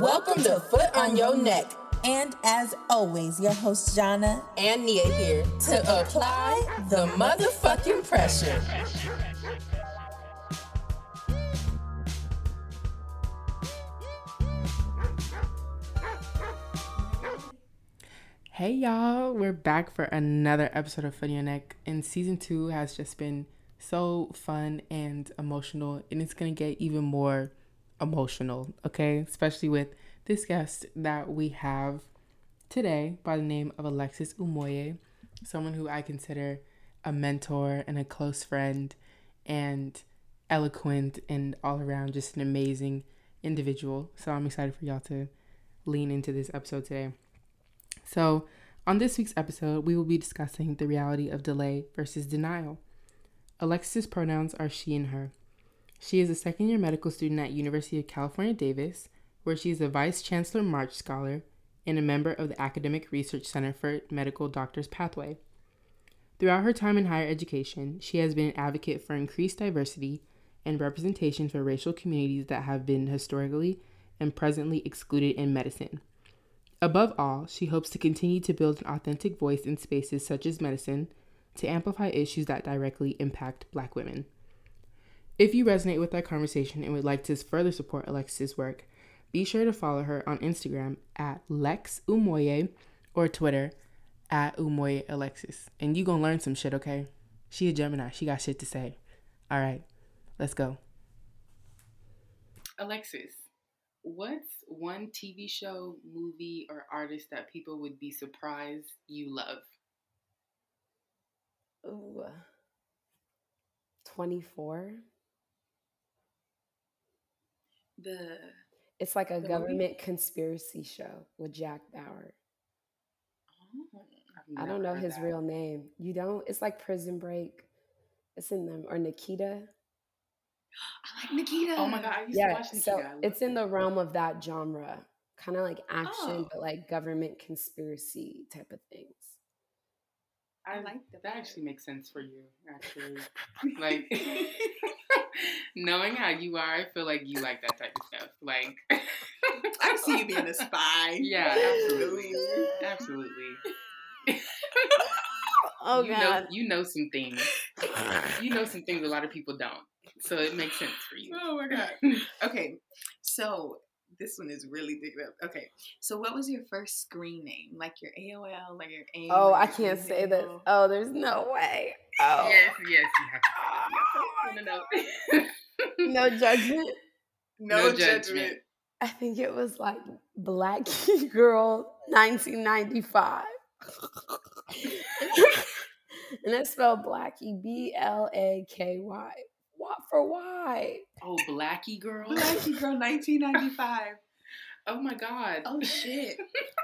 Welcome to Foot on Your Neck. And as always, your host Jana and Nia here to apply the motherfucking pressure. Hey y'all, we're back for another episode of Foot on Your Neck, and season two has just been so fun and emotional, and it's gonna get even more emotional, okay? Especially with this guest that we have today by the name of Alexis Umoye, someone who I consider a mentor and a close friend and eloquent and all around just an amazing individual. So I'm excited for y'all to lean into this episode today. So, on this week's episode, we will be discussing the reality of delay versus denial. Alexis' pronouns are she and her. She is a second year medical student at University of California, Davis, where she is a Vice Chancellor March Scholar and a member of the Academic Research Center for Medical Doctors Pathway. Throughout her time in higher education, she has been an advocate for increased diversity and representation for racial communities that have been historically and presently excluded in medicine. Above all, she hopes to continue to build an authentic voice in spaces such as medicine to amplify issues that directly impact Black women. If you resonate with our conversation and would like to further support Alexis' work, be sure to follow her on Instagram at Lex Umoye or Twitter at Umoye Alexis. And you gonna learn some shit, okay? She a Gemini. She got shit to say. All right, let's go. Alexis, what's one TV show, movie, or artist that people would be surprised you love? Ooh. 24. The it's like a government movie? conspiracy show with Jack Bauer. Oh, I don't know his that. real name. You don't? It's like Prison Break. It's in them or Nikita. I like Nikita. Oh my god, I used yeah, to watch Nikita. So it's in the realm of that genre, kind of like action, oh. but like government conspiracy type of things. I like that. That actually makes sense for you, actually. like knowing how you are, I feel like you like that type of stuff. Like I see you being a spy. Yeah, absolutely, absolutely. oh you God. know, you know some things. You know some things a lot of people don't. So it makes sense for you. Oh my God. Okay, so this one is really big up. Okay, so what was your first screen name? Like your AOL, like your AOL? Oh, I can't say that. Oh, there's no way. Oh. Yes, yes, you have to. Oh, no judgment. No, no judgment. No judgment. I think it was like Black Girl 1995. and I spelled Blackie B L A K Y. What for why? Oh, Blackie Girl. Blackie Girl 1995. Oh my god. Oh shit.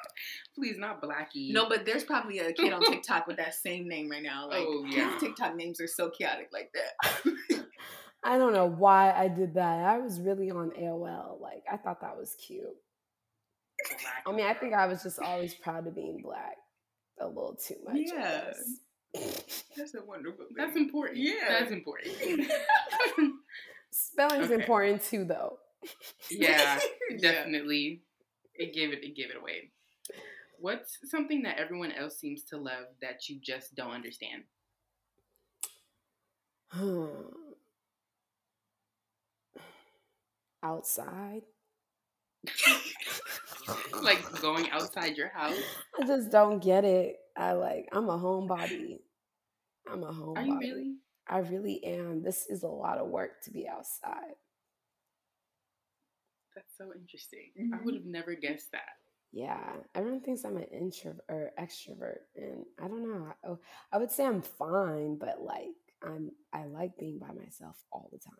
Please, not Blackie. No, but there's probably a kid on TikTok with that same name right now. Like, oh yeah. TikTok names are so chaotic like that. I don't know why I did that. I was really on AOL. Like, I thought that was cute. Black I mean, I think I was just always proud of being black. A little too much. Yeah. That's a wonderful thing. That's important. Yeah. That's important. Spelling's okay. important too, though. Yeah, definitely. Yeah. It gave it. It gave it away. What's something that everyone else seems to love that you just don't understand? Outside. like going outside your house. I just don't get it. I like. I'm a homebody. I'm a homebody. Are you really? I really am. This is a lot of work to be outside. That's so interesting. Mm-hmm. I would have never guessed that. Yeah, everyone thinks I'm an introvert or extrovert, and I don't know. I, oh, I would say I'm fine, but like I'm, I like being by myself all the time.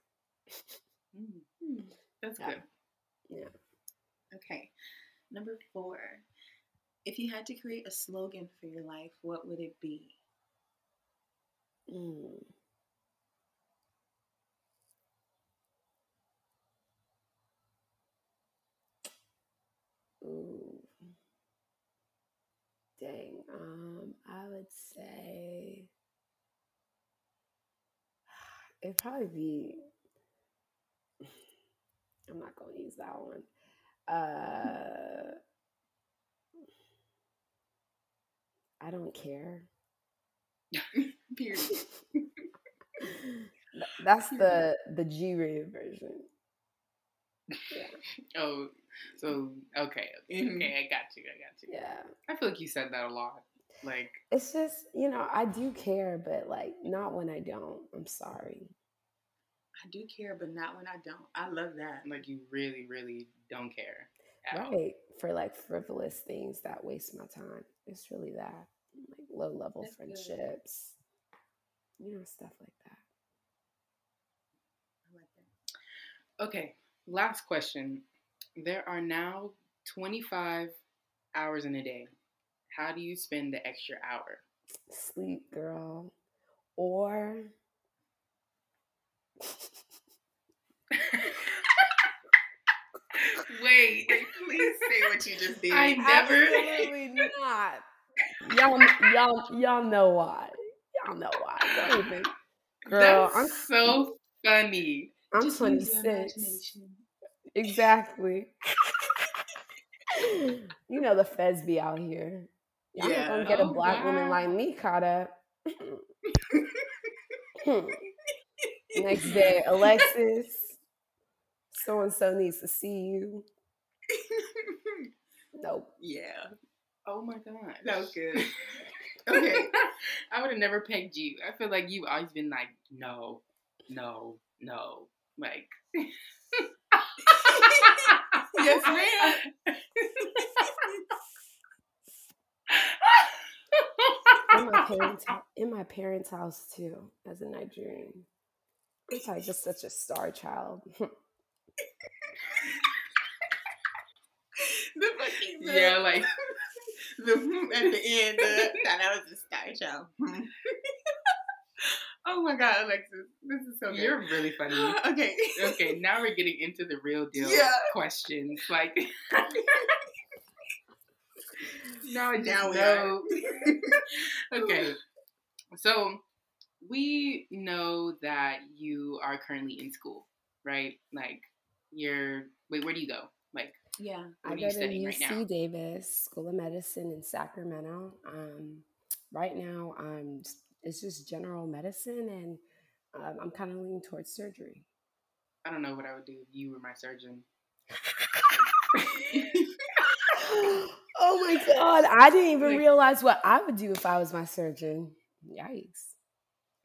mm-hmm. That's yeah. good. Yeah. Okay. Number four. If you had to create a slogan for your life, what would it be? Mm. Ooh. Dang. Um, I would say it'd probably be I'm not gonna use that one. Uh, don't care. Period. That's the the G rated version. Yeah. Oh, so okay, okay, mm-hmm. I got you, I got you. Yeah. I feel like you said that a lot. Like it's just you know I do care, but like not when I don't. I'm sorry. I do care, but not when I don't. I love that. Like you really, really don't care. right. All. For like frivolous things that waste my time. It's really that. Low level That's friendships. Good. You know, stuff like that. I like that. Okay. Last question. There are now 25 hours in a day. How do you spend the extra hour? Sleep, girl. Or Wait, please say what you just did. I never Absolutely not. Y'all y'all y'all know why. Y'all know why. Don't even. Girl, That's I'm so funny. I'm Just 26. Exactly. you know the feds be out here. Y'all yeah. gonna get a oh, black woman like me caught up. Next day, Alexis, so and so needs to see you. Nope. Yeah. Oh my god, that was good. okay, I would have never pegged you. I feel like you've always been like, no, no, no, like. yes, ma'am. in my parents in my parents' house too, as a Nigerian. It's like just such a star child. the fucking yeah, like the at the end. Uh, that was a star child. oh my god, Alexis, this is so good. You're really funny. okay, okay. Now we're getting into the real deal yeah. questions. Like now I just now know. okay, so we know that you are currently in school, right? Like you're wait, where do you go? Like yeah, I go to UC right Davis School of Medicine in Sacramento. Um, right now, I'm it's just general medicine, and um, I'm kind of leaning towards surgery. I don't know what I would do if you were my surgeon. oh my god! I didn't even realize what I would do if I was my surgeon. Yikes!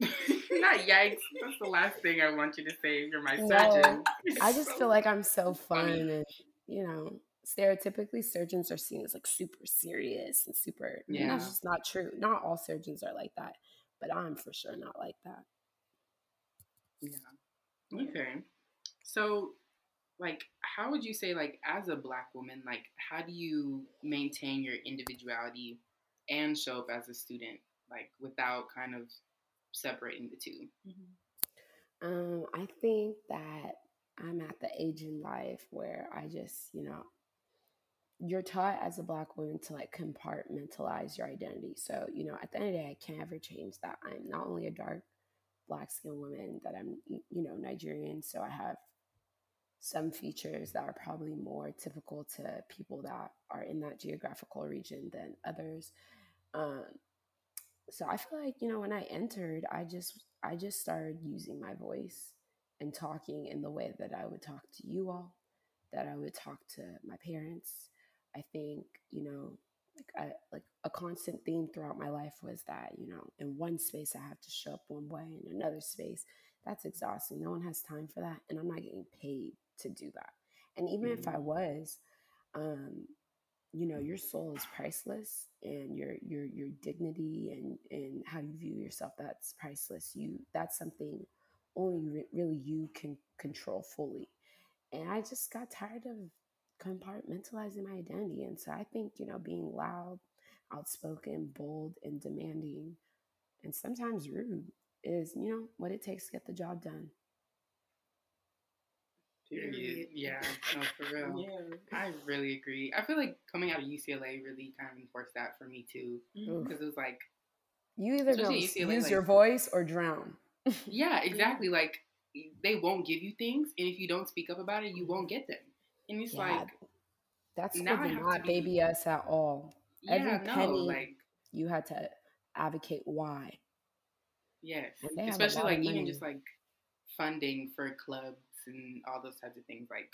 Not yikes. That's the last thing I want you to say. You're my surgeon. I just feel like I'm so fun and you know, stereotypically surgeons are seen as like super serious and super yeah. And that's just not true. Not all surgeons are like that, but I'm for sure not like that. Yeah. Okay. So like how would you say like as a black woman like how do you maintain your individuality and show up as a student like without kind of separating the 2 mm-hmm. Um, I think that I'm at the age in life where I just, you know, you're taught as a black woman to like compartmentalize your identity. So, you know, at the end of the day, I can't ever change that. I'm not only a dark black skinned woman, that I'm, you know, Nigerian. So I have some features that are probably more typical to people that are in that geographical region than others. Um, so I feel like you know when I entered, I just I just started using my voice and talking in the way that I would talk to you all, that I would talk to my parents. I think you know like I like a constant theme throughout my life was that you know in one space I have to show up one way, in another space that's exhausting. No one has time for that, and I'm not getting paid to do that. And even mm-hmm. if I mm-hmm. was, um, you know your soul is priceless and your your your dignity and and how you view yourself that's priceless you that's something only re- really you can control fully and i just got tired of compartmentalizing my identity and so i think you know being loud outspoken bold and demanding and sometimes rude is you know what it takes to get the job done Period. Yeah, no, for real. Yeah. I really agree. I feel like coming out of UCLA really kind of enforced that for me too, because mm-hmm. it was like you either don't UCLA, use like, your voice or drown. Yeah, exactly. Like they won't give you things, and if you don't speak up about it, you won't get them. And it's yeah. like that's not be, baby us at all. Yeah, Every penny no, like, you had to advocate why. Yes, especially like even just like funding for clubs and all those types of things. Like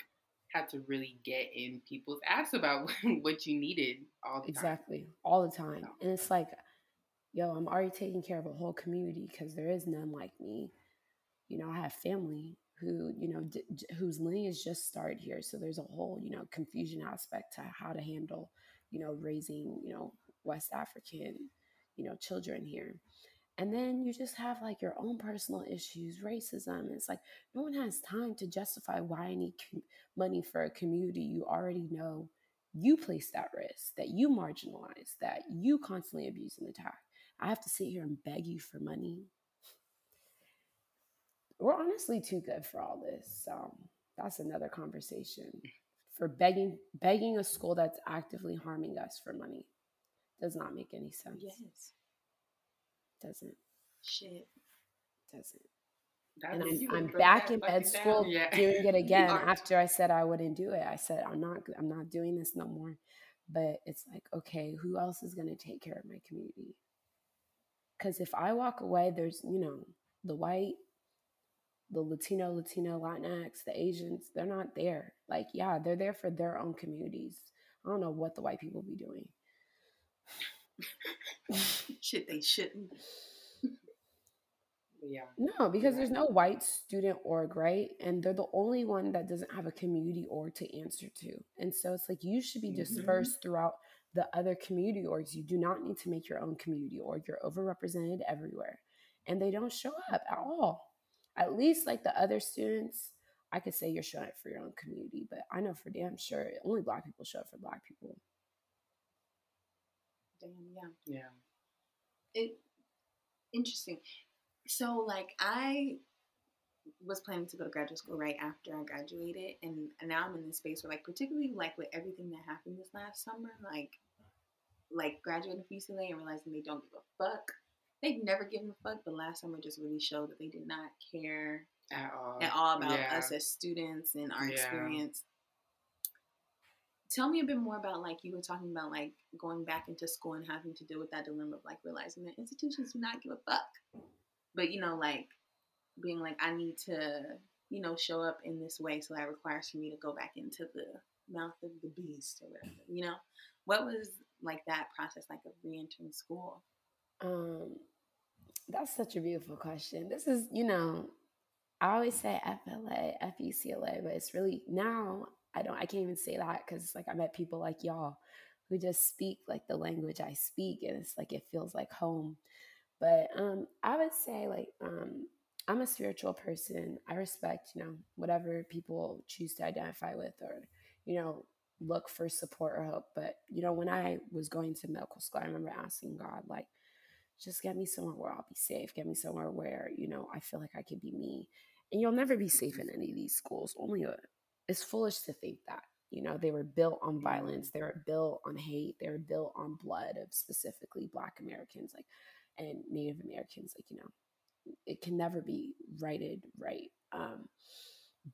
had to really get in people's ass about what you needed all the exactly. time. Exactly, all the time, and it's like, yo, I'm already taking care of a whole community because there is none like me. You know, I have family who you know d- whose lineage just started here so there's a whole you know confusion aspect to how to handle you know raising you know west african you know children here and then you just have like your own personal issues racism it's like no one has time to justify why i need com- money for a community you already know you placed at risk that you marginalized that you constantly abuse and attack i have to sit here and beg you for money we're honestly too good for all this. So that's another conversation. For begging begging a school that's actively harming us for money does not make any sense. Yes. Doesn't. Shit. Doesn't. That and I'm, I'm back in med school yeah. doing it again after I said I wouldn't do it. I said I'm not I'm not doing this no more. But it's like, okay, who else is gonna take care of my community? Because if I walk away, there's you know the white the Latino, Latino, Latinx, the Asians, they're not there. Like, yeah, they're there for their own communities. I don't know what the white people be doing. Shit, they shouldn't. yeah. No, because there's no white student org, right? And they're the only one that doesn't have a community org to answer to. And so it's like you should be mm-hmm. dispersed mm-hmm. throughout the other community orgs. You do not need to make your own community org. You're overrepresented everywhere. And they don't show up at all at least like the other students, I could say you're showing up for your own community, but I know for damn sure only black people show up for black people. Damn, yeah. Yeah. It interesting. So like I was planning to go to graduate school right after I graduated and, and now I'm in this space where like particularly like with everything that happened this last summer, like like graduating from UCLA and realizing they don't give a fuck they've never given a fuck, but last summer just really showed that they did not care at all, at all about yeah. us as students and our yeah. experience. Tell me a bit more about like you were talking about like going back into school and having to deal with that dilemma of like realizing that institutions do not give a fuck. But you know, like being like, I need to, you know, show up in this way, so that requires for me to go back into the mouth of the beast or whatever. You know, what was like that process like of re-entering school? Um, that's such a beautiful question. This is, you know, I always say FLA, FECLA, but it's really now I don't, I can't even say that because it's like I met people like y'all who just speak like the language I speak, and it's like it feels like home. But um, I would say like um, I'm a spiritual person. I respect, you know, whatever people choose to identify with or, you know, look for support or hope. But, you know, when I was going to medical school, I remember asking God, like, just get me somewhere where I'll be safe. Get me somewhere where, you know, I feel like I can be me. And you'll never be safe in any of these schools. Only a, it's foolish to think that. You know, they were built on violence, they were built on hate, they were built on blood of specifically Black Americans, like, and Native Americans. Like, you know, it can never be righted right. Um,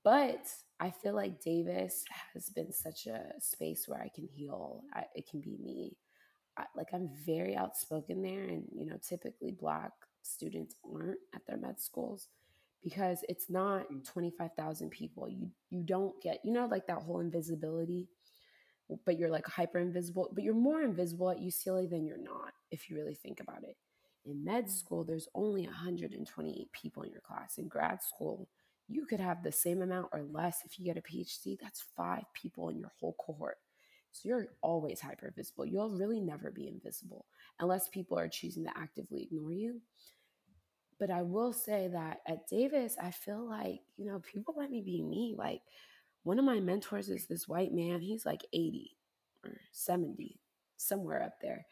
but I feel like Davis has been such a space where I can heal. I, it can be me like I'm very outspoken there, and you know, typically black students aren't at their med schools because it's not mm. 25,000 people. You you don't get, you know, like that whole invisibility, but you're like hyper invisible, but you're more invisible at UCLA than you're not if you really think about it. In med mm. school, there's only 128 people in your class. In grad school, you could have the same amount or less if you get a PhD. That's five people in your whole cohort. So you're always hyper visible. You'll really never be invisible unless people are choosing to actively ignore you. But I will say that at Davis, I feel like, you know, people let me be me. Like one of my mentors is this white man. He's like 80 or 70, somewhere up there.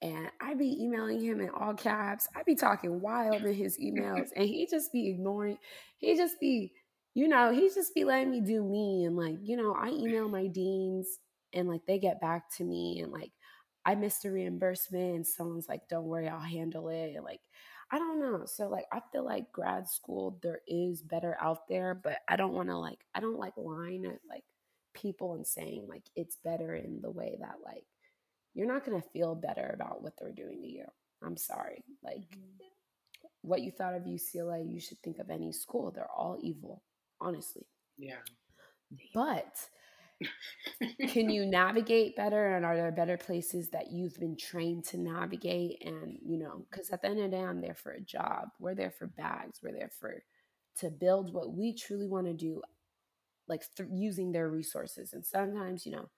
And I be emailing him in all caps. I be talking wild in his emails and he just be ignoring. He just be, you know, he just be letting me do me. And like, you know, I email my deans and like they get back to me and like I missed a reimbursement and someone's like, don't worry, I'll handle it. And like, I don't know. So like I feel like grad school there is better out there, but I don't want to like I don't like lying at like people and saying like it's better in the way that like you're not going to feel better about what they're doing to you. I'm sorry. Like mm-hmm. what you thought of UCLA, you should think of any school. They're all evil, honestly. Yeah. But can you navigate better and are there better places that you've been trained to navigate and you know because at the end of the day i'm there for a job we're there for bags we're there for to build what we truly want to do like th- using their resources and sometimes you know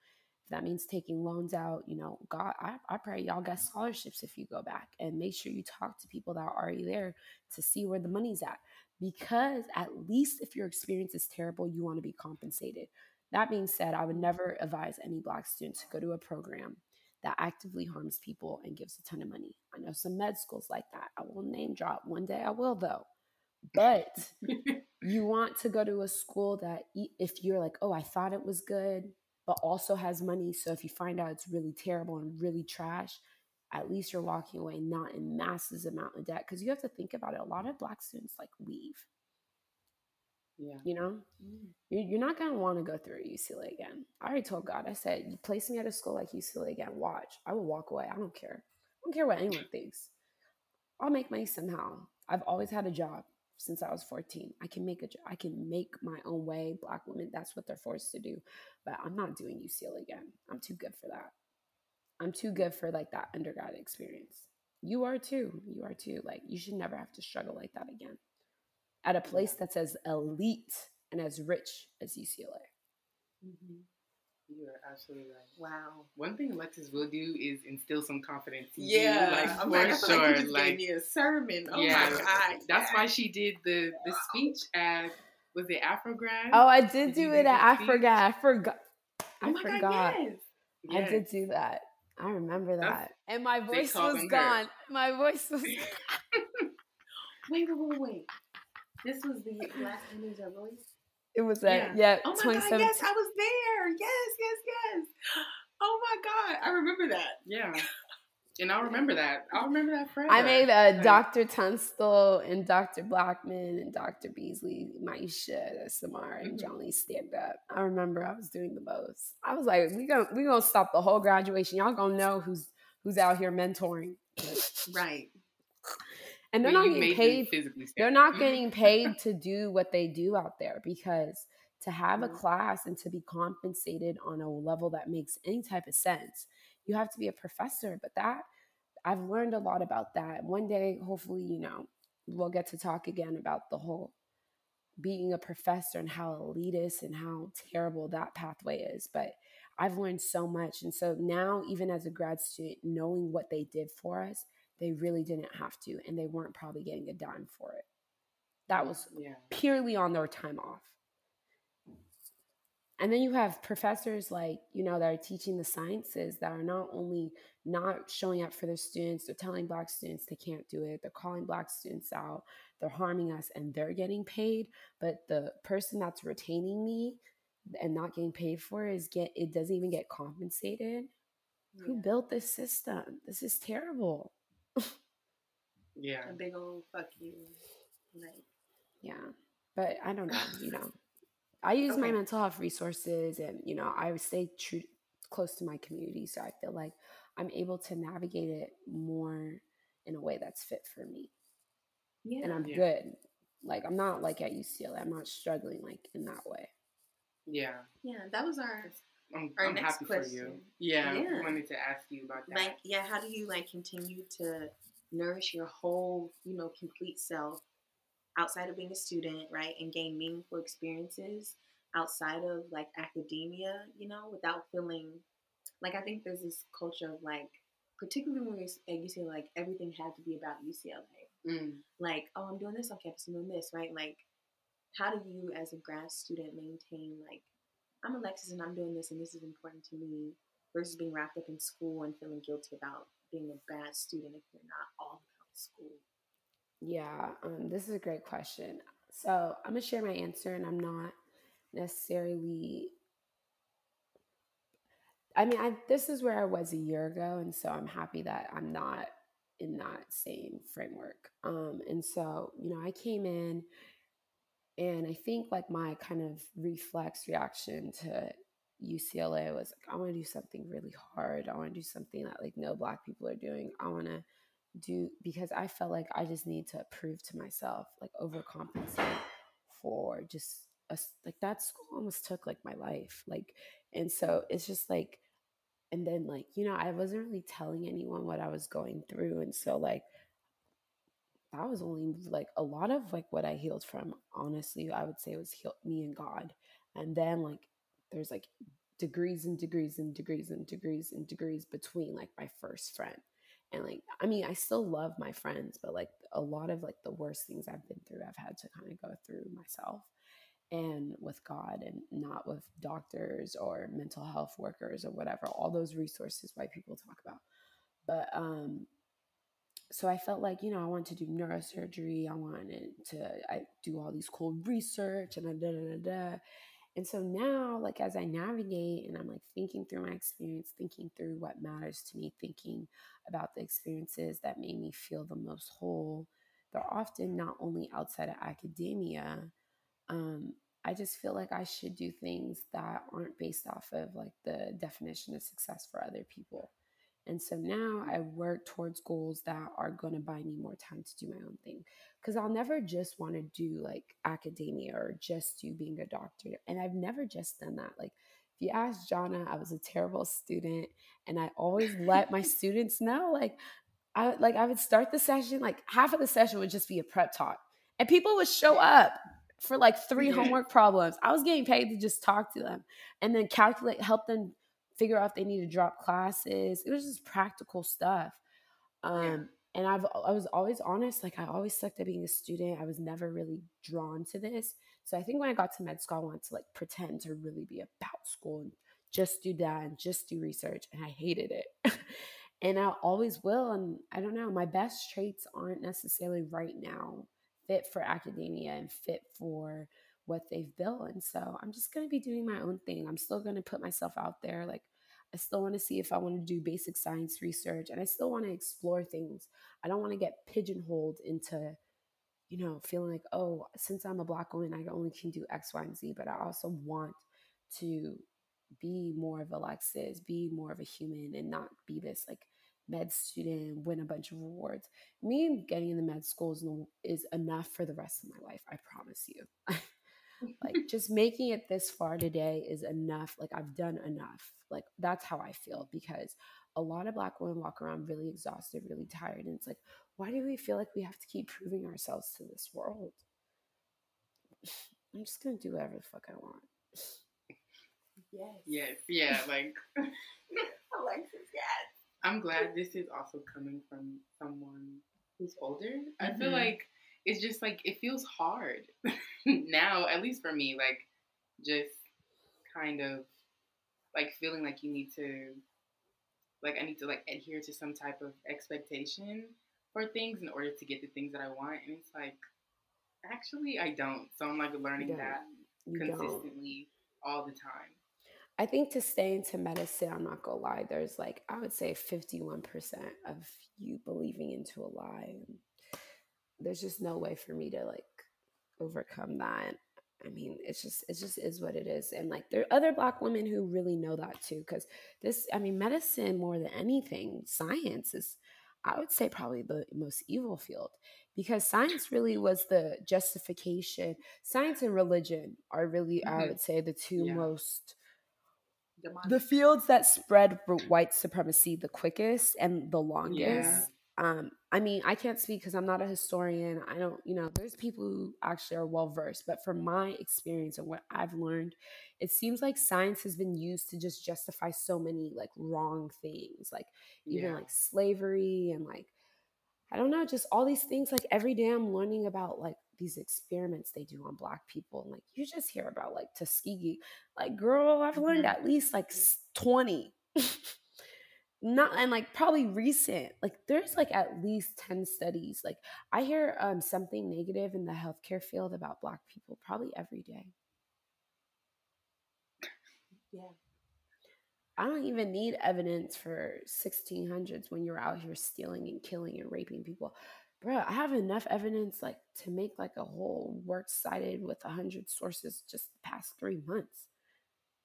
that means taking loans out, you know, God, I, I pray y'all get scholarships if you go back and make sure you talk to people that are already there to see where the money's at. Because at least if your experience is terrible, you want to be compensated. That being said, I would never advise any Black student to go to a program that actively harms people and gives a ton of money. I know some med schools like that. I will name drop. One day I will, though. But you want to go to a school that, if you're like, oh, I thought it was good, but also has money. So if you find out it's really terrible and really trash, at least you're walking away not in masses amount of debt. Because you have to think about it. A lot of black students like leave. Yeah. You know, mm. you're not going to want to go through UCLA again. I already told God, I said, you place me at a school like UCLA again, watch. I will walk away. I don't care. I don't care what anyone thinks. I'll make money somehow. I've always had a job since I was 14. I can make a I can make my own way. Black women, that's what they're forced to do. But I'm not doing UCLA again. I'm too good for that. I'm too good for like that undergrad experience. You are too. You are too. Like you should never have to struggle like that again. At a place that's as elite and as rich as UCLA. Mm-hmm. You are absolutely right. Wow. One thing Alexis will do is instill some confidence. yeah, you, like, I'm for like, sure. Like, you like gave me a sermon. Oh yeah, my god. That's why she did the the speech at was it Afrograd? Oh, I did, did do it at Afrograd. I forgot. I oh forgot. God, yes. Yes. I did do that. I remember that. That's, and my voice was gone. Her. My voice was. wait, wait, wait, wait. This was the last image of our voice. It was that, yeah. yeah oh my god, yes, I was there. Yes, yes, yes. Oh my god, I remember that. Yeah. And I'll remember that. I'll remember that forever. I made uh, Dr. Tunstall and Dr. Blackman and Dr. Beasley, Maisha, Samara, and mm-hmm. Johnny stand up. I remember I was doing the most. I was like, we gonna we gonna stop the whole graduation. Y'all gonna know who's who's out here mentoring. right. And they're not getting paid. They're not getting paid to do what they do out there because to have a class and to be compensated on a level that makes any type of sense, you have to be a professor. But that I've learned a lot about that. One day, hopefully, you know, we'll get to talk again about the whole being a professor and how elitist and how terrible that pathway is. But I've learned so much. And so now, even as a grad student, knowing what they did for us, they really didn't have to. And they weren't probably getting a dime for it. That was yeah. purely on their time off. And then you have professors like, you know, that are teaching the sciences that are not only not showing up for their students, they're telling black students they can't do it, they're calling black students out, they're harming us and they're getting paid, but the person that's retaining me and not getting paid for is get it doesn't even get compensated. Yeah. Who built this system? This is terrible. Yeah. A big old fuck you. Like Yeah. But I don't know, you know. I use okay. my mental health resources and, you know, I stay true close to my community. So I feel like I'm able to navigate it more in a way that's fit for me. Yeah. And I'm yeah. good. Like I'm not like at UCLA. I'm not struggling like in that way. Yeah. Yeah. That was our I'm, our I'm next happy question. for you. Yeah, yeah. I wanted to ask you about that. Like, yeah, how do you like continue to nourish your whole, you know, complete self outside of being a student, right, and gain meaningful experiences outside of like academia, you know, without feeling like I think there's this culture of like, particularly when you're at UCLA, like everything had to be about UCLA. Mm. Like, oh, I'm doing this on campus, I'm doing this, right? Like, how do you, as a grad student, maintain like, I'm Alexis and I'm doing this and this is important to me, versus being wrapped up in school and feeling guilty about being a bad student if you're not all about school. Yeah, um, this is a great question. So I'm gonna share my answer, and I'm not necessarily. I mean, I, this is where I was a year ago, and so I'm happy that I'm not in that same framework. Um, and so, you know, I came in, and I think like my kind of reflex reaction to UCLA was like, I want to do something really hard. I want to do something that like no black people are doing. I want to do because I felt like I just need to prove to myself, like overcompensate for just a, like that school almost took like my life. Like, and so it's just like, and then like, you know, I wasn't really telling anyone what I was going through. And so like, that was only like a lot of like what I healed from. Honestly, I would say was healed me and God. And then like there's like degrees and degrees and degrees and degrees and degrees between like my first friend. And like I mean, I still love my friends, but like a lot of like the worst things I've been through, I've had to kind of go through myself and with God and not with doctors or mental health workers or whatever, all those resources white people talk about. But um so I felt like, you know, I wanted to do neurosurgery. I wanted to I do all these cool research and da, da, da, da. And so now, like, as I navigate and I'm like thinking through my experience, thinking through what matters to me, thinking about the experiences that made me feel the most whole, they're often not only outside of academia. Um, I just feel like I should do things that aren't based off of like the definition of success for other people. And so now I work towards goals that are going to buy me more time to do my own thing. Because I'll never just want to do like academia or just do being a doctor. And I've never just done that. Like, if you ask Jana, I was a terrible student and I always let my students know, like, I like I would start the session, like half of the session would just be a prep talk. And people would show up for like three yeah. homework problems. I was getting paid to just talk to them and then calculate, help them figure out if they need to drop classes. It was just practical stuff. Um, yeah. And I've I was always honest. Like I always sucked at being a student. I was never really drawn to this. So I think when I got to med school, I wanted to like pretend to really be about school and just do that and just do research. And I hated it. and I always will. And I don't know, my best traits aren't necessarily right now fit for academia and fit for what they've built. And so I'm just going to be doing my own thing. I'm still going to put myself out there. Like, I still want to see if I want to do basic science research and I still want to explore things. I don't want to get pigeonholed into, you know, feeling like, oh, since I'm a black woman, I only can do X, Y, and Z. But I also want to be more of a Alexis, be more of a human and not be this like med student, win a bunch of awards. Me getting in the med schools is enough for the rest of my life. I promise you. like just making it this far today is enough. Like I've done enough. Like that's how I feel because a lot of black women walk around really exhausted, really tired. And it's like, why do we feel like we have to keep proving ourselves to this world? I'm just gonna do whatever the fuck I want. Yes. Yes. Yeah. Like Alexis. Yes. I'm glad this is also coming from someone who's older. Mm-hmm. I feel mm-hmm. like it's just like it feels hard now, at least for me, like just kind of like feeling like you need to like I need to like adhere to some type of expectation for things in order to get the things that I want. And it's like actually I don't. So I'm like learning that consistently all the time. I think to stay into medicine, I'm not gonna lie, there's like I would say 51% of you believing into a lie there's just no way for me to like overcome that. I mean, it's just it just is what it is. And like there are other black women who really know that too. Cause this, I mean, medicine more than anything, science is I would say probably the most evil field because science really was the justification. Science and religion are really, mm-hmm. I would say, the two yeah. most the fields that spread white supremacy the quickest and the longest. Yeah. Um, I mean, I can't speak because I'm not a historian. I don't, you know, there's people who actually are well versed, but from my experience and what I've learned, it seems like science has been used to just justify so many like wrong things, like even yeah. like slavery and like, I don't know, just all these things. Like every day I'm learning about like these experiments they do on black people. And like you just hear about like Tuskegee. Like, girl, I've learned mm-hmm. at least like 20. not and like probably recent like there's like at least 10 studies like i hear um something negative in the healthcare field about black people probably every day. Yeah. I don't even need evidence for 1600s when you're out here stealing and killing and raping people. Bro i have enough evidence like to make like a whole work cited with 100 sources just the past three months.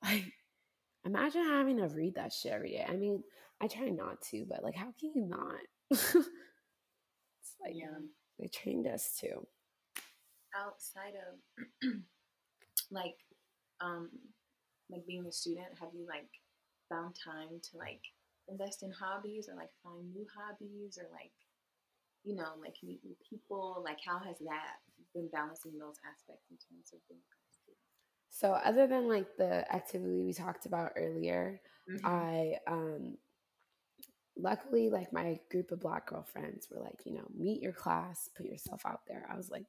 Like imagine having to read that shit every day. I mean, I try not to, but like, how can you not? it's like yeah. they trained us to. Outside of like, um, like being a student, have you like found time to like invest in hobbies or like find new hobbies or like, you know, like meet new people? Like, how has that been balancing those aspects in terms of being so other than like the activity we talked about earlier, mm-hmm. I um luckily like my group of black girlfriends were like, you know, meet your class, put yourself out there. I was like,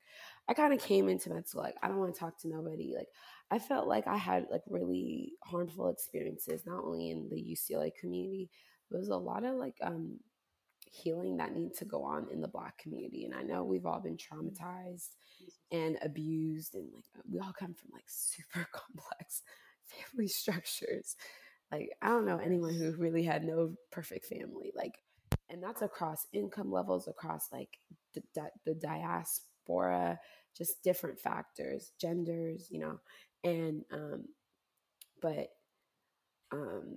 I kind of came into med school like I don't want to talk to nobody. Like I felt like I had like really harmful experiences, not only in the UCLA community, but there's a lot of like um healing that needs to go on in the black community. And I know we've all been traumatized and abused and like we all come from like super complex family structures like i don't know anyone who really had no perfect family like and that's across income levels across like the, the diaspora just different factors genders you know and um but um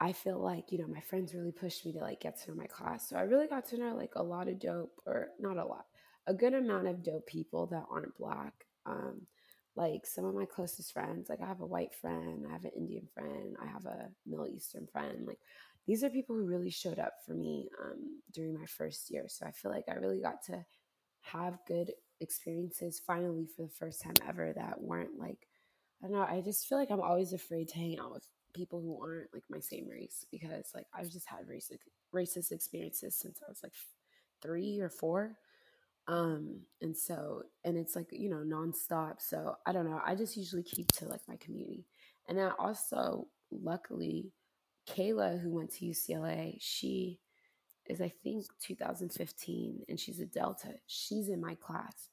I feel like, you know, my friends really pushed me to like get to know my class. So I really got to know like a lot of dope, or not a lot, a good amount of dope people that aren't black. Um, like some of my closest friends, like I have a white friend, I have an Indian friend, I have a Middle Eastern friend. Like these are people who really showed up for me um, during my first year. So I feel like I really got to have good experiences finally for the first time ever that weren't like, I don't know, I just feel like I'm always afraid to hang out with people who aren't like my same race because like I've just had racist racist experiences since I was like three or four. Um, and so, and it's like, you know, nonstop. So I don't know. I just usually keep to like my community. And then also, luckily, Kayla, who went to UCLA, she is, I think, 2015, and she's a Delta. She's in my class.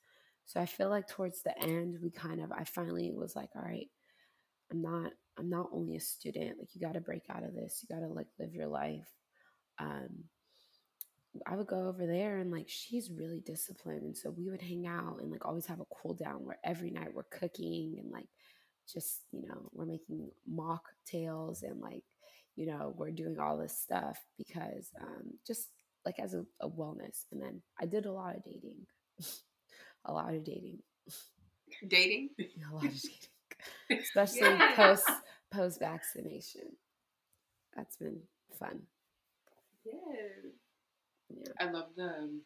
So I feel like towards the end, we kind of, I finally was like, all right, I'm not, I'm not only a student. Like, you got to break out of this. You got to like live your life. Um, I would go over there and like she's really disciplined. And so we would hang out and like always have a cool down where every night we're cooking and like just, you know, we're making mocktails and like, you know, we're doing all this stuff because um, just like as a, a wellness. And then I did a lot of dating, a lot of dating. Dating? a lot of dating, especially yeah. post post vaccination. That's been fun. Yeah. Yeah. I love the um,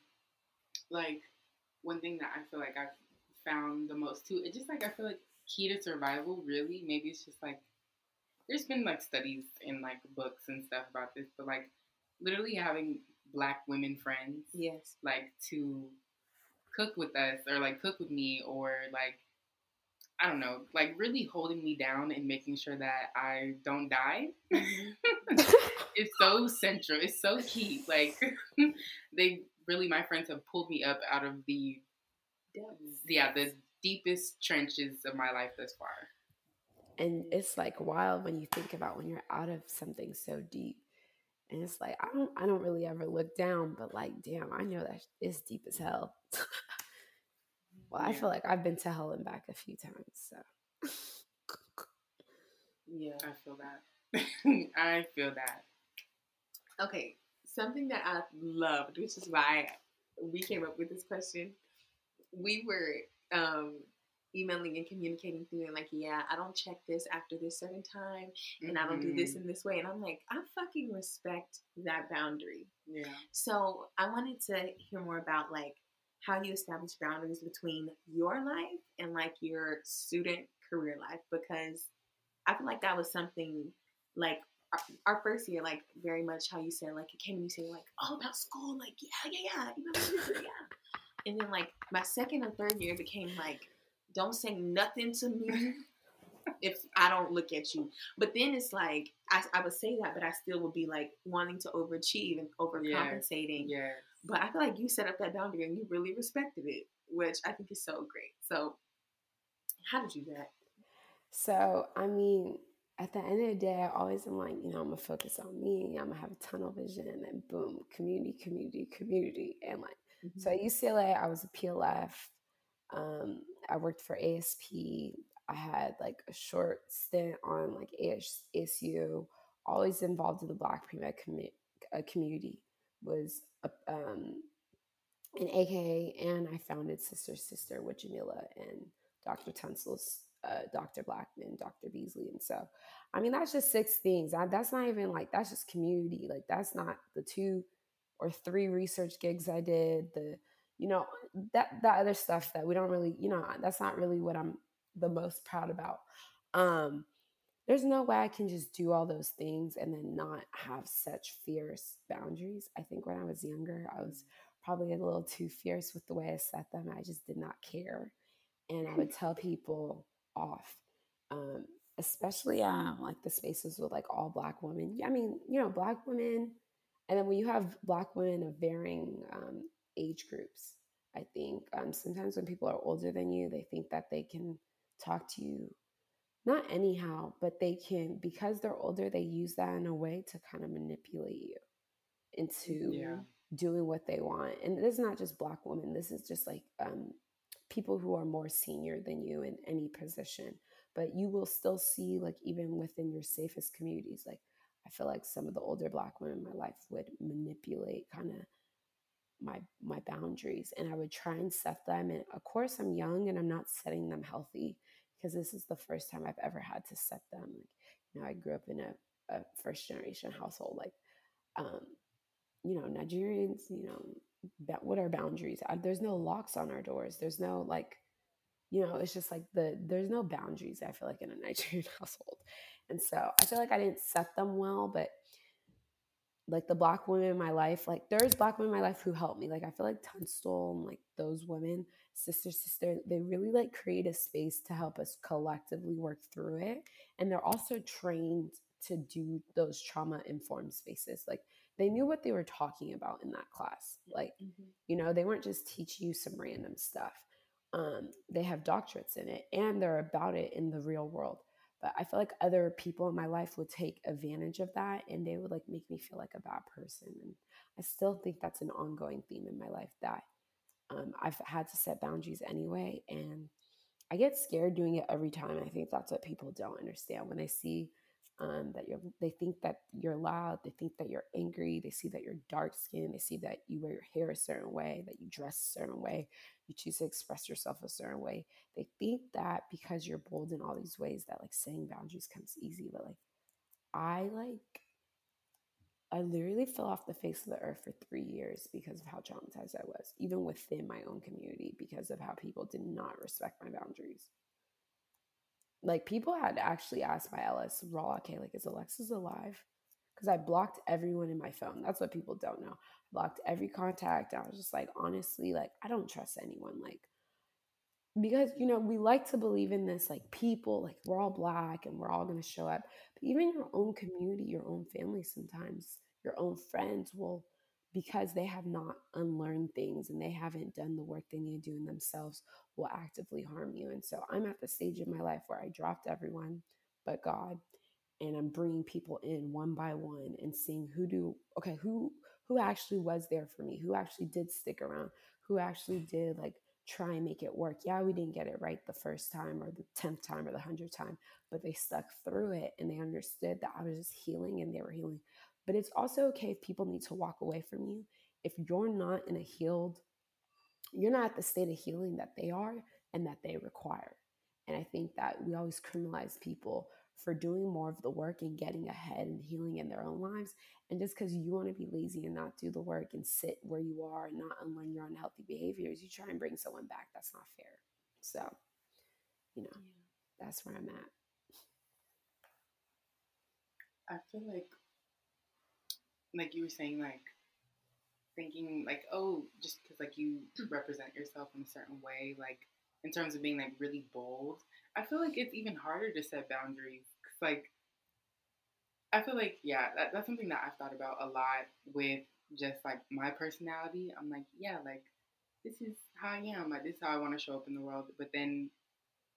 like one thing that I feel like I've found the most too. It's just like I feel like key to survival really maybe it's just like there's been like studies in like books and stuff about this, but like literally having black women friends, yes, like to cook with us or like cook with me or like I don't know, like really holding me down and making sure that I don't die. Mm-hmm. It's so central. It's so key. Like they really, my friends have pulled me up out of the, yeah, the deepest trenches of my life thus far. And it's like wild when you think about when you're out of something so deep. And it's like I don't I don't really ever look down, but like damn, I know that it's deep as hell. Well, yeah. I feel like I've been to hell and back a few times. So. yeah, I feel that. I feel that. Okay, something that I loved, which is why we came up with this question. We were um, emailing and communicating through and like, yeah, I don't check this after this certain time, and mm-hmm. I don't do this mm-hmm. in this way. And I'm like, I fucking respect that boundary. Yeah. So I wanted to hear more about like how you establish boundaries between your life and like your student career life because I feel like that was something like our, our first year, like very much how you said, like it came and you say like all about school, like yeah, yeah, yeah, yeah. And then like my second and third year became like, don't say nothing to me if I don't look at you. But then it's like I, I would say that, but I still would be like wanting to overachieve and overcompensating. Yeah. yeah. But I feel like you set up that boundary and you really respected it, which I think is so great. So, how did you do that? So, I mean, at the end of the day, I always am like, you know, I'm gonna focus on me. I'm gonna have a tunnel vision, and then boom, community, community, community, and like, mm-hmm. so at UCLA, I was a PLF. Um, I worked for ASP. I had like a short stint on like ASU, always involved in the Black pre-med commu- uh, community, was a, um, an AKA, and I founded Sister Sister with Jamila and Dr. Tunsil's uh, Dr. Blackman, Dr. Beasley. And so, I mean, that's just six things. I, that's not even like, that's just community. Like, that's not the two or three research gigs I did, the, you know, that, that other stuff that we don't really, you know, that's not really what I'm the most proud about. Um, there's no way I can just do all those things and then not have such fierce boundaries. I think when I was younger, I was probably a little too fierce with the way I set them. I just did not care. And I would tell people off. Um, especially um, like the spaces with like all black women. I mean, you know, black women, and then when you have black women of varying um, age groups, I think um, sometimes when people are older than you, they think that they can talk to you not anyhow, but they can because they're older. They use that in a way to kind of manipulate you into yeah. doing what they want. And this is not just black women. This is just like um, people who are more senior than you in any position but you will still see like even within your safest communities like i feel like some of the older black women in my life would manipulate kind of my my boundaries and i would try and set them and of course i'm young and i'm not setting them healthy because this is the first time i've ever had to set them like you know i grew up in a, a first generation household like um you know nigerians you know what are boundaries? There's no locks on our doors. There's no like you know it's just like the there's no boundaries i feel like in a nigerian household. And so i feel like i didn't set them well but like the black women in my life like there's black women in my life who helped me. Like i feel like tunstall and like those women sister sister they really like create a space to help us collectively work through it. And they're also trained to do those trauma informed spaces. Like they knew what they were talking about in that class. Like, mm-hmm. you know, they weren't just teaching you some random stuff. Um, they have doctorates in it and they're about it in the real world. But I feel like other people in my life would take advantage of that and they would like make me feel like a bad person. And I still think that's an ongoing theme in my life that um, I've had to set boundaries anyway. And I get scared doing it every time. I think that's what people don't understand when they see um, that you're they think that you're loud they think that you're angry they see that you're dark skinned they see that you wear your hair a certain way that you dress a certain way you choose to express yourself a certain way. They think that because you're bold in all these ways that like setting boundaries comes easy but like i like I literally fell off the face of the earth for three years because of how traumatized I was, even within my own community, because of how people did not respect my boundaries like people had actually asked my Ellis raw, okay, like is Alexis alive? Because I blocked everyone in my phone. That's what people don't know. I blocked every contact. I was just like, honestly, like I don't trust anyone. Like because you know we like to believe in this like people like we're all black and we're all going to show up but even your own community your own family sometimes your own friends will because they have not unlearned things and they haven't done the work they need to do in themselves will actively harm you. And so I'm at the stage in my life where I dropped everyone but God and I'm bringing people in one by one and seeing who do okay, who who actually was there for me, who actually did stick around, who actually did like try and make it work. Yeah, we didn't get it right the first time or the 10th time or the 100th time, but they stuck through it and they understood that I was just healing and they were healing. But it's also okay if people need to walk away from you. If you're not in a healed, you're not at the state of healing that they are and that they require. And I think that we always criminalize people for doing more of the work and getting ahead and healing in their own lives. And just because you want to be lazy and not do the work and sit where you are and not unlearn your unhealthy behaviors, you try and bring someone back. That's not fair. So, you know, yeah. that's where I'm at. I feel like like you were saying, like thinking like, oh, just because like you hmm. represent yourself in a certain way, like in terms of being like really bold, I feel like it's even harder to set boundaries. Cause like, I feel like yeah, that, that's something that I've thought about a lot with just like my personality. I'm like, yeah, like this is how I am. Like this is how I want to show up in the world. But then,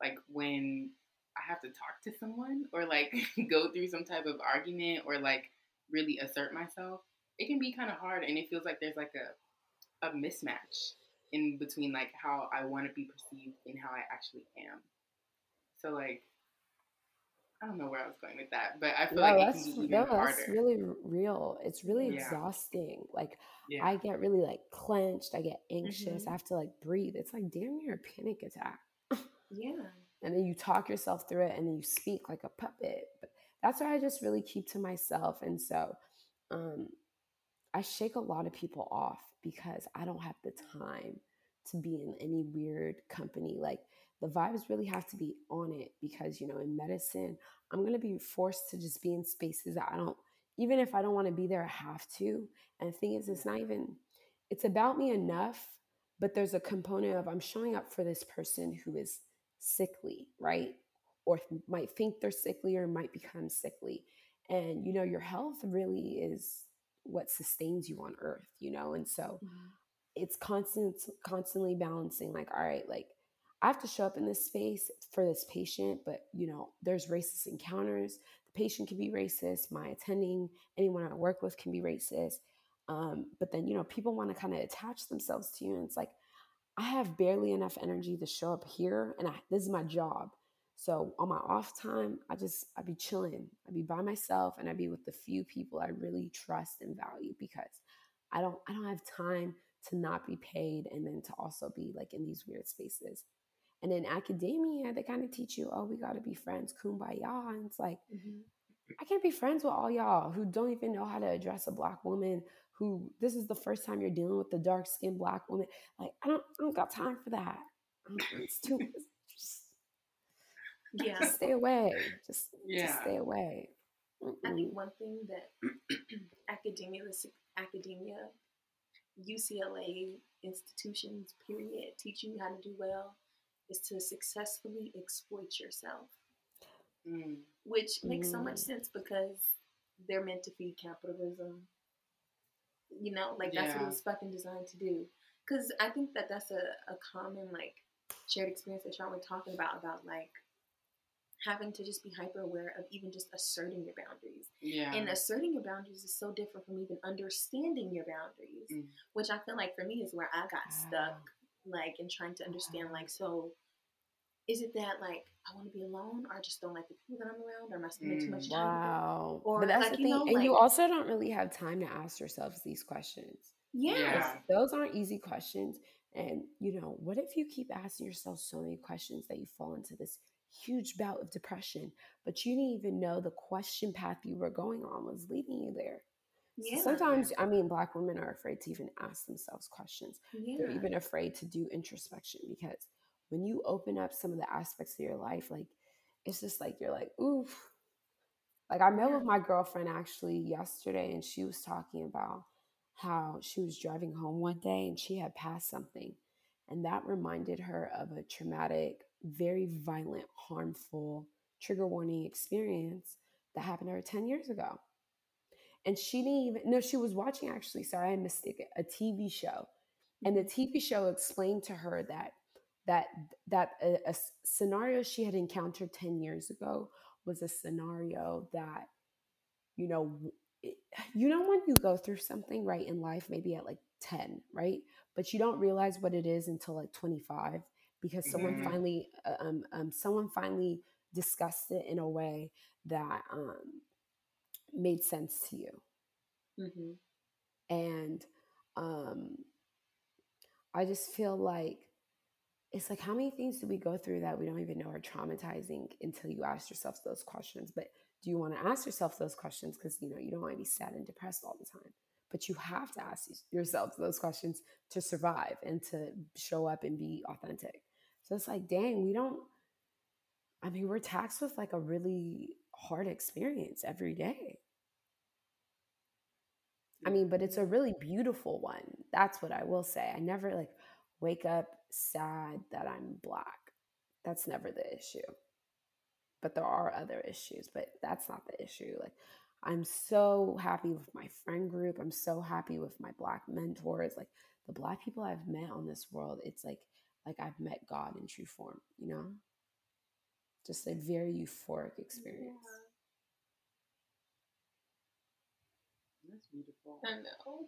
like when I have to talk to someone or like go through some type of argument or like really assert myself, it can be kind of hard and it feels like there's like a a mismatch in between like how I want to be perceived and how I actually am. So like, I don't know where I was going with that, but I feel No, like it that's can be even no, harder. that's really real. It's really Yeah. exhausting. Like yeah. I get really like clenched. I get anxious. Mhm. I have to like breathe. It's like damn near a panic attack. Yeah. and then you talk yourself through it and then you speak like a puppet but that's why i just really keep to myself and so um i shake a lot of people off because i don't have the time to be in any weird company like the vibes really have to be on it because you know in medicine i'm going to be forced to just be in spaces that i don't even if i don't want to be there i have to and the thing is it's not even it's about me enough but there's a component of i'm showing up for this person who is sickly, right? Or might think they're sickly or might become sickly. And, you know, your health really is what sustains you on earth, you know? And so it's constant, constantly balancing like, all right, like I have to show up in this space for this patient, but, you know, there's racist encounters. The patient can be racist. My attending, anyone I work with can be racist. Um, but then, you know, people want to kind of attach themselves to you. And it's like, I have barely enough energy to show up here, and I, this is my job. So on my off time, I just I be chilling. I be by myself, and I be with the few people I really trust and value because I don't I don't have time to not be paid and then to also be like in these weird spaces. And in academia, they kind of teach you, oh, we got to be friends, kumbaya, and it's like Mm-hmm. I can't be friends with all y'all who don't even know how to address a black woman. Who this is the first time you're dealing with the dark skinned black woman. Like I don't, I don't got time for that. It's too. It's just, Yeah. just stay away. Just, just Yeah. stay away. I Mm-mm. think one thing that academia, academia, UCLA institutions, period, teach you how to do well is to successfully exploit yourself, Mm. which makes so much Mm. sense because they're meant to feed capitalism. You know, like that's what Yeah. it was fucking designed to do. Because I think that that's a, a common like shared experience that Sean was talking about about like having to just be hyper aware of even just asserting your boundaries. Yeah. And asserting your boundaries is so different from even understanding your boundaries, Mm. which I feel like for me is where I got Wow. stuck, like in trying to understand, Wow. like, so is it that like I want to be alone, or I just don't like the people that I'm around, or am I spending too much Mm. time? Wow. Or, but that's like, the thing. know, and you also don't really have time to ask yourselves these questions. Yeah. Yeah. Those aren't easy questions. And, you know, what if you keep asking yourself so many questions that you fall into this huge bout of depression, but you didn't even know the question path you were going on was leading you there? So Sometimes, I mean, Black women are afraid to even ask themselves questions. Yeah. They're even afraid to do introspection because when you open up some of the aspects of your life, like, it's just like you're like, oof. Like, I met Yeah. with my girlfriend actually yesterday, and she was talking about how she was driving home one day and she had passed something. And that reminded her of a traumatic, very violent, harmful, trigger warning experience that happened to her 10 years ago. And she didn't even, no, she was watching actually, sorry, I mistaken, a TV show. And the mm-hmm. TV show explained to her that that that a scenario she had encountered 10 years ago was a scenario that you know it- you know when you go through something right in life maybe at like 10 right but you don't realize what it is until like 25 because someone Mhm. finally uh, um, um someone finally discussed it in a way that um made sense to you. Hmm and um i just feel like it's like how many things do we go through that we don't even know are traumatizing until you ask yourself those questions? But do you want to ask yourself those questions because you know you don't want to be sad and depressed all the time. But you have to ask yourself those questions to survive and to show up and be authentic so it's like dang we don't i mean we're taxed with like a really hard experience every day I mean, but it's a really beautiful one. That's what I will say. I never like wake up sad that I'm black. That's never the issue. But there are other issues, but that's not the issue. Like I'm so happy with my friend group. I'm so happy with my black mentors. Like the black people I've met on this world, it's like like I've met God in true form, you know? Just a very euphoric experience. That's beautiful. I know.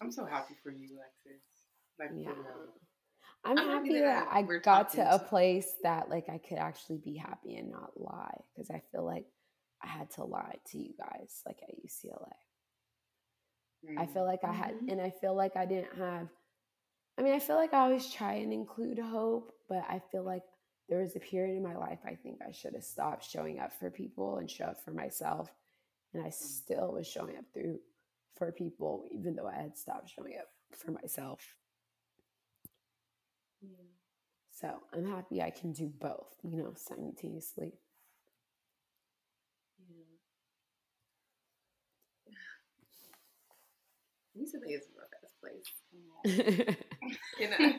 I'm so happy for you, Alexis. Like, Yeah. for. I'm, I'm happy, happy, that, I got to a place that like I could actually be happy and not lie because I feel like I had to lie to you guys like at UCLA. Mm-hmm. I feel like I had, mm-hmm. and I feel like I didn't have. I mean, I feel like I always try and include hope, but I feel like there was a period in my life I think I should have stopped showing up for people and show up for myself, and I mm. still was showing up through for people even though I had stopped showing up for myself. Yeah. So I'm happy I can do both, you know, simultaneously. UCLA is a rough ass place. you know,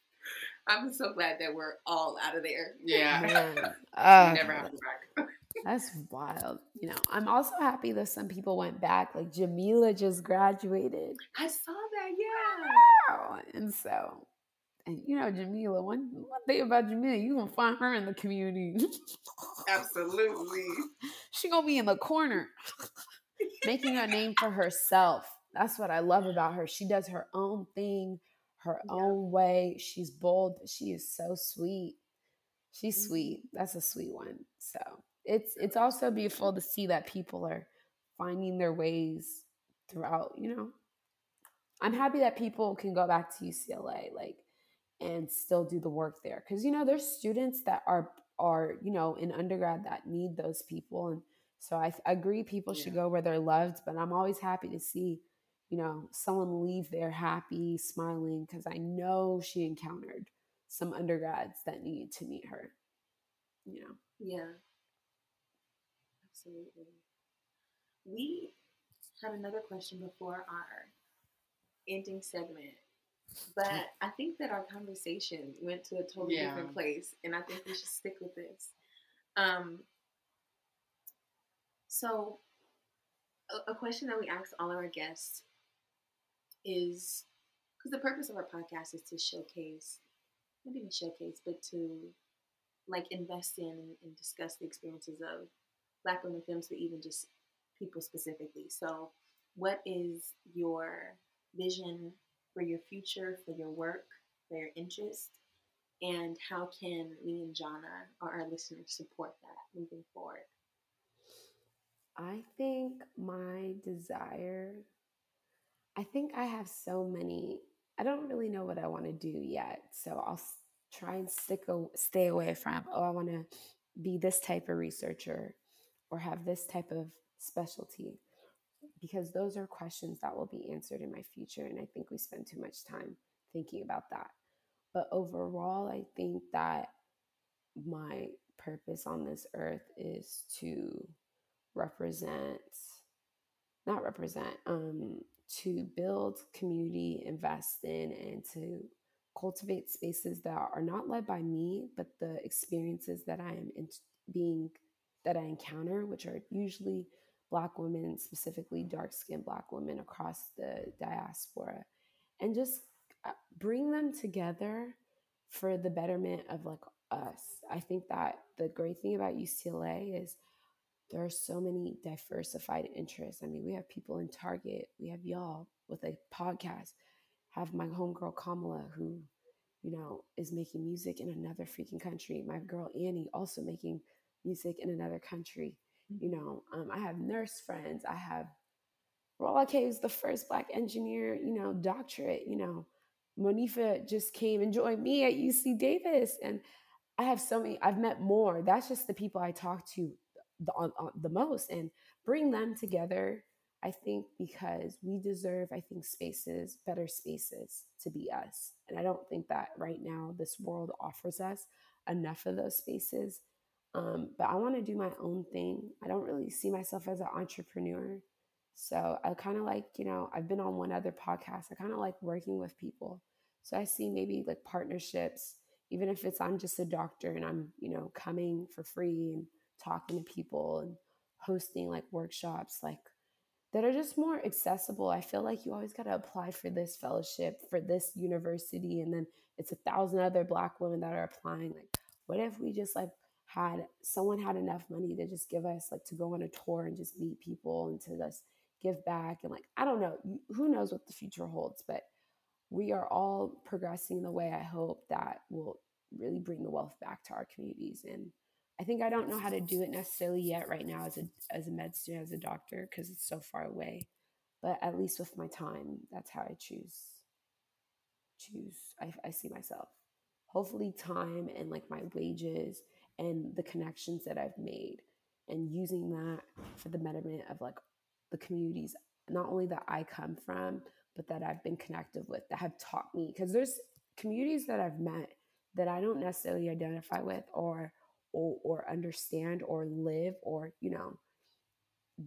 I'm so glad that we're all out of there. Yeah, uh, never have to back. that's wild. You know, I'm also happy that some people went back. Like Jamila just graduated. I saw that. Yeah, and so and you know, Jamila, one one thing about Jamila, you gonna find her in the community. Absolutely. she gonna be in the corner. Making a name for herself. That's what I love about her. She does her own thing, her yeah. own way. She's bold. She is so sweet. She's mm-hmm. sweet. That's a sweet one. So it's it's also beautiful to see that people are finding their ways throughout, you know. I'm happy that people can go back to UCLA. Like and still do the work there because you know there's students that are are you know in undergrad that need those people and so i, I agree people yeah. should go where they're loved but i'm always happy to see you know someone leave there happy smiling because i know she encountered some undergrads that needed to meet her you know yeah absolutely we had another question before our ending segment but I think that our conversation went to a totally yeah. different place, and I think we should stick with this. Um, so, a, a question that we ask all of our guests is because the purpose of our podcast is to showcase, not even showcase, but to like invest in and, and discuss the experiences of Black women films, but even just people specifically. So, what is your vision for your future, for your work, for your interest, and how can me and Jana or our listeners support that moving forward? I think my desire, I think I have so many, I don't really know what I want to do yet. So I'll try and stick a, stay away from, oh, I want to be this type of researcher or have this type of specialty because those are questions that will be answered in my future. And I think we spend too much time thinking about that. But overall, I think that my purpose on this earth is to represent, not represent, um, to build community, invest in, and to cultivate spaces that are not led by me, but the experiences that I am in, being that I encounter, which are usually Black women, specifically dark skinned Black women across the diaspora, and just uh, bring them together for the betterment of like us. I think that the great thing about UCLA is there are so many diversified interests. I mean, we have people in Target, we have y'all with a podcast, have my homegirl Kamala, who, you know, is making music in another freaking country. My girl Annie also making music in another country. You know, um, I have nurse friends. I have Rolla K is the first black engineer, you know, doctorate. You know, Monifa just came and joined me at UC Davis, and I have so many. I've met more. That's just the people I talk to the, on, on, the most, and bring them together. I think because we deserve, I think, spaces, better spaces to be us. And I don't think that right now this world offers us enough of those spaces. Um, but I want to do my own thing. I don't really see myself as an entrepreneur. So I kind of like, you know, I've been on one other podcast. I kind of like working with people. So I see maybe like partnerships, even if it's I'm just a doctor and I'm, you know, coming for free and talking to people and hosting like workshops like that are just more accessible. I feel like you always got to apply for this fellowship for this university and then it's a thousand other black women that are applying. Like what if we just like had someone had enough money to just give us like to go on a tour and just meet people and to just give back and like I don't know who knows what the future holds but we are all progressing in the way I hope that will really bring the wealth back to our communities. And I think I don't know how to do it necessarily yet right now as a as a med student, as a doctor, because it's so far away. But at least with my time, that's how I choose choose I, I see myself. Hopefully time and like my wages and the connections that I've made and using that for the betterment of like the communities not only that I come from, but that I've been connected with that have taught me because there's communities that I've met that I don't necessarily identify with or or, or understand or live or you know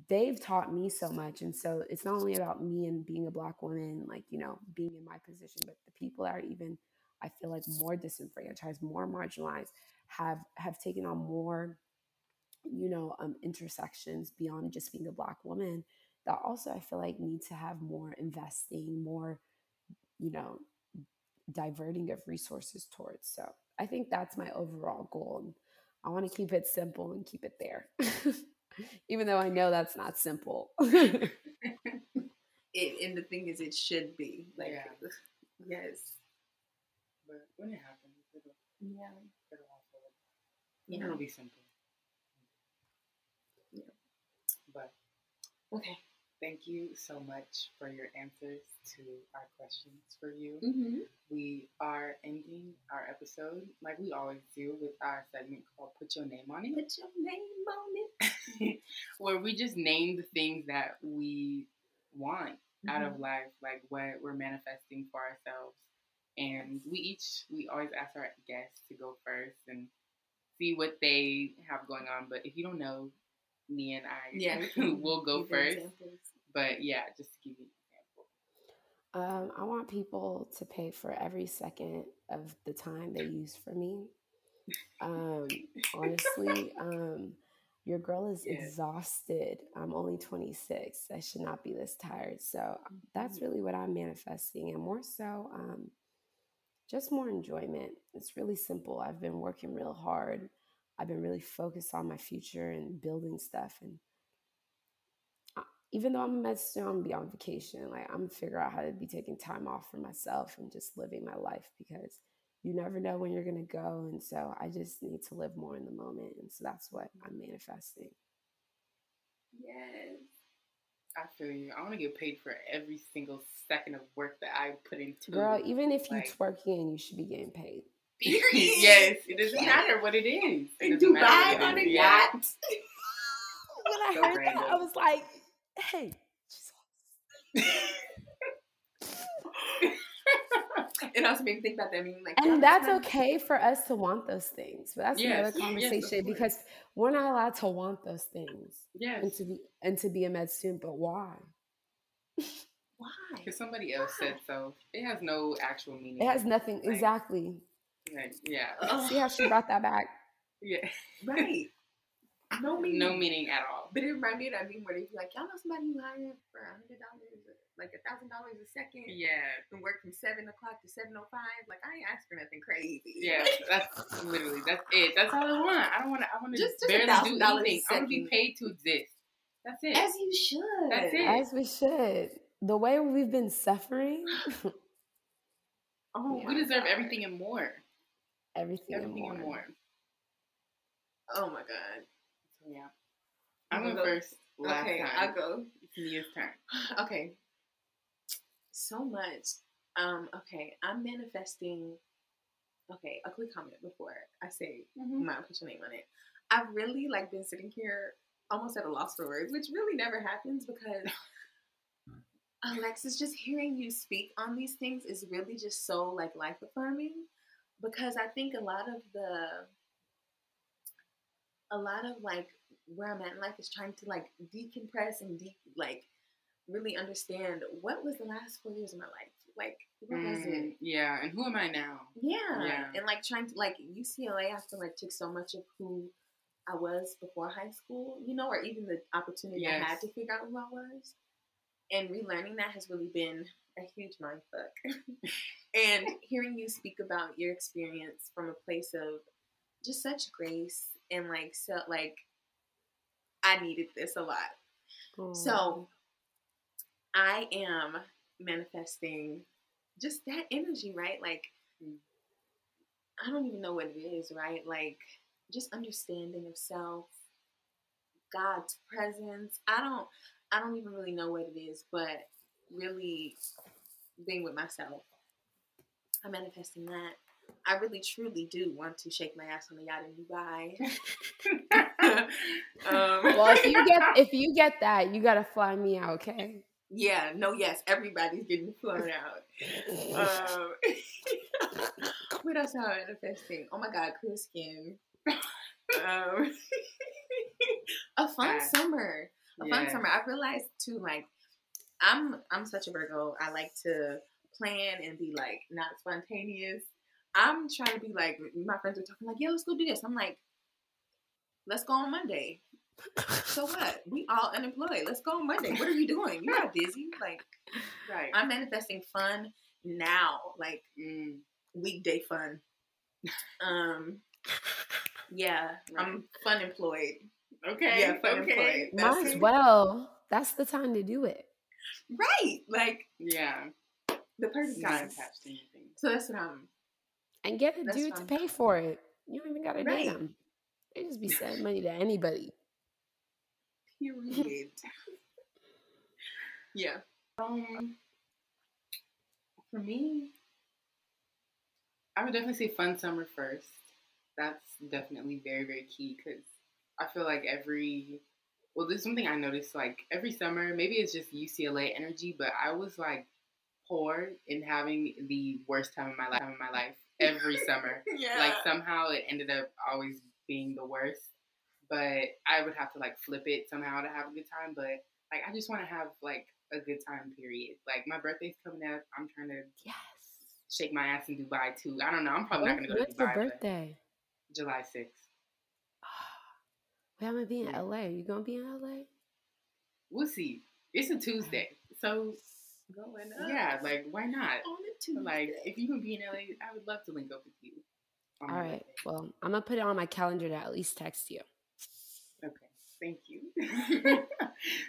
they've taught me so much and so it's not only about me and being a black woman like you know being in my position but the people that are even i feel like more disenfranchised more marginalized have have taken on more you know um, intersections beyond just being a black woman that also I feel like need to have more investing, more, you know, diverting of resources towards. So I think that's my overall goal. And I want to keep it simple and keep it there. Even though I know that's not simple. it, and the thing is, it should be. Like, yeah. yes. But when it happens, it'll, yeah. it'll also, yeah. it'll be simple. Yeah. But, okay. Thank you so much for your answers to our questions for you. Mm-hmm. We are ending our episode like we always do with our segment called Put Your Name on It. Put your name on it. Where we just name the things that we want mm-hmm. out of mm-hmm. life, like what we're manifesting for ourselves. And we each, we always ask our guests to go first and see what they have going on. But if you don't know, me and I yeah, will go first. But yeah, just to give you an example. Um, I want people to pay for every second of the time they use for me. Um, honestly, um, your girl is yeah. exhausted. I'm only 26. I should not be this tired. So that's mm-hmm. really what I'm manifesting, and more so, um, just more enjoyment. It's really simple. I've been working real hard I've been really focused on my future and building stuff. And uh, even though I'm a med student, I'm gonna be on vacation. Like I'm gonna figure out how to be taking time off for myself and just living my life because you never know when you're gonna go. And so I just need to live more in the moment. And so that's what I'm manifesting. Yes. I feel you. I want to get paid for every single second of work that I put into. Girl, even if you like, twerking, you should be getting paid. Period. yes, it doesn't matter what it is. In Dubai on a yacht. when I so heard random. that, I was like, "Hey." it also made me think about that. I mean, like, and that's okay for us to want those things, but that's yes, another conversation yes, because we're not allowed to want those things. Yes, and to be and to be a med student, but why? Why? Because somebody else why? said so. It has no actual meaning. It has nothing. Like, exactly. Like, yeah. See how she brought that back? Yeah. Right. No meaning. No meaning at all. But it reminded me of that meme where they be like, y'all know somebody who hired for a hundred dollars, like a thousand dollars a second. Yeah. And work from seven o'clock to seven o oh five. Like I ain't asking nothing crazy. Yeah, that's literally that's it. That's all I want. I don't want to. I want to just, just barely do anything. I want to be paid to exist. That's it. As you should. That's it. As we should. The way we've been suffering. oh, yeah, we deserve everything and more. Everything, Everything and more. more. Oh my god. So yeah. I'm going first. okay, time. I'll go. It's Nia's turn. okay. So much. Um, okay, I'm manifesting okay, a quick comment before I say mm-hmm. my put your name on it. I've really like been sitting here almost at a loss for words, which really never happens because Alexis, just hearing you speak on these things is really just so like life affirming because I think a lot of the a lot of like where I'm at in life is trying to like decompress and deep like really understand what was the last four years of my life. Like what mm, was it? Mm, yeah, and who am I now? Yeah. yeah. And like trying to like UCLA I feel like took so much of who I was before high school, you know, or even the opportunity yes. I had to figure out who I was. And relearning that has really been a huge mind fuck. and hearing you speak about your experience from a place of just such grace and like so like I needed this a lot. So I am manifesting just that energy, right? Like mm. I don't even know what it is, right? Like just understanding of self, God's presence. I don't I don't even really know what it is, but really being with myself. I'm manifesting that. I really truly do want to shake my ass on the yacht in Dubai. um, well, if you get if you get that, you gotta fly me out, okay? Yeah, no, yes, everybody's getting flown out. um, what else am I manifesting? Oh my god, clear skin. Um, a fun summer. A fun summer. I realized too, like I'm I'm such a Virgo. I like to plan and be like not spontaneous. I'm trying to be like my friends are talking like, yeah, let's go do this. I'm like, let's go on Monday. so what? We all unemployed. Let's go on Monday. What are you doing? You're not busy. Like, right. I'm manifesting fun now. Like mm, weekday fun. Um, yeah, right. I'm fun employed. Okay. Yeah, fun okay. employed. Might as well. That's the time to do it. Right. Like, yeah. The person got attached to anything. So that's what I'm. And get a dude to pay for it. You don't even got to right. date them. They just be sending money to anybody. Period. yeah. Um, for me, I would definitely say fun summer first. That's definitely very, very key because I feel like every well, there's something I noticed like every summer, maybe it's just UCLA energy, but I was like poor in having the worst time of my life in my life every summer. yeah. Like somehow it ended up always being the worst. But I would have to like flip it somehow to have a good time. But like I just want to have like a good time period. Like my birthday's coming up. I'm trying to yes shake my ass in Dubai too. I don't know. I'm probably not gonna go to Dubai. What's your birthday? July sixth. we haven't been in LA. You gonna be in LA? We'll see. It's a Tuesday, so going up. Yeah, like why not? On a Tuesday. Like if you can be in LA, I would love to link up with you. All right. Birthday. Well, I'm gonna put it on my calendar to at least text you. Okay. Thank you.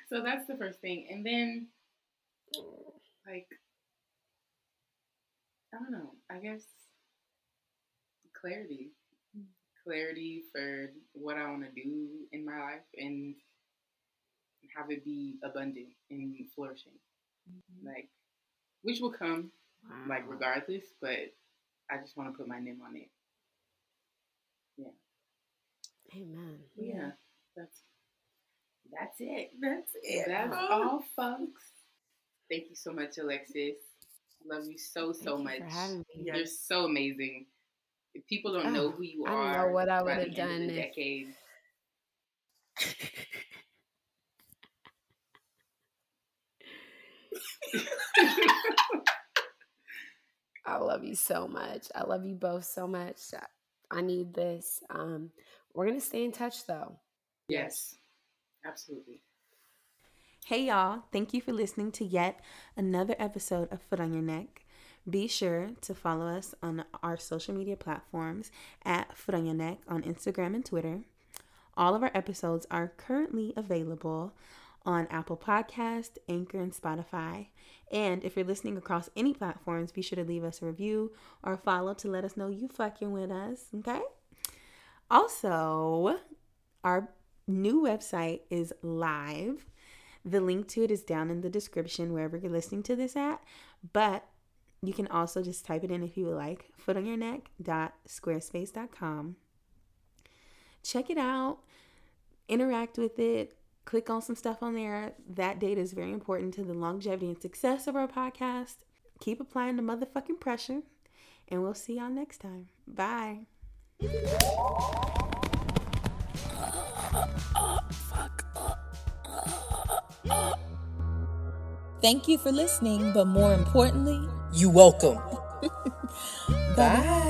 so that's the first thing, and then like I don't know. I guess clarity. Clarity for what I want to do in my life and have it be abundant and flourishing. Mm-hmm. Like, which will come, wow. like, regardless, but I just want to put my name on it. Yeah. Amen. Yeah. That's that's it. That's it. That's all, folks. Thank you so much, Alexis. Love you so so Thank much. You You're so amazing. If people don't oh, know who you I are, I don't know what I would have done. If... Decade. I love you so much. I love you both so much. I need this. Um, we're gonna stay in touch though. Yes, absolutely. Hey y'all, thank you for listening to yet another episode of Foot on Your Neck. Be sure to follow us on our social media platforms at Neck on Instagram and Twitter. All of our episodes are currently available on Apple Podcast, Anchor, and Spotify. And if you're listening across any platforms, be sure to leave us a review or follow to let us know you fucking with us, okay? Also, our new website is live the link to it is down in the description wherever you're listening to this at. But you can also just type it in if you would like footonyourneck.squarespace.com. Check it out, interact with it, click on some stuff on there. That data is very important to the longevity and success of our podcast. Keep applying the motherfucking pressure, and we'll see y'all next time. Bye. Thank you for listening, but more importantly, you welcome. Bye.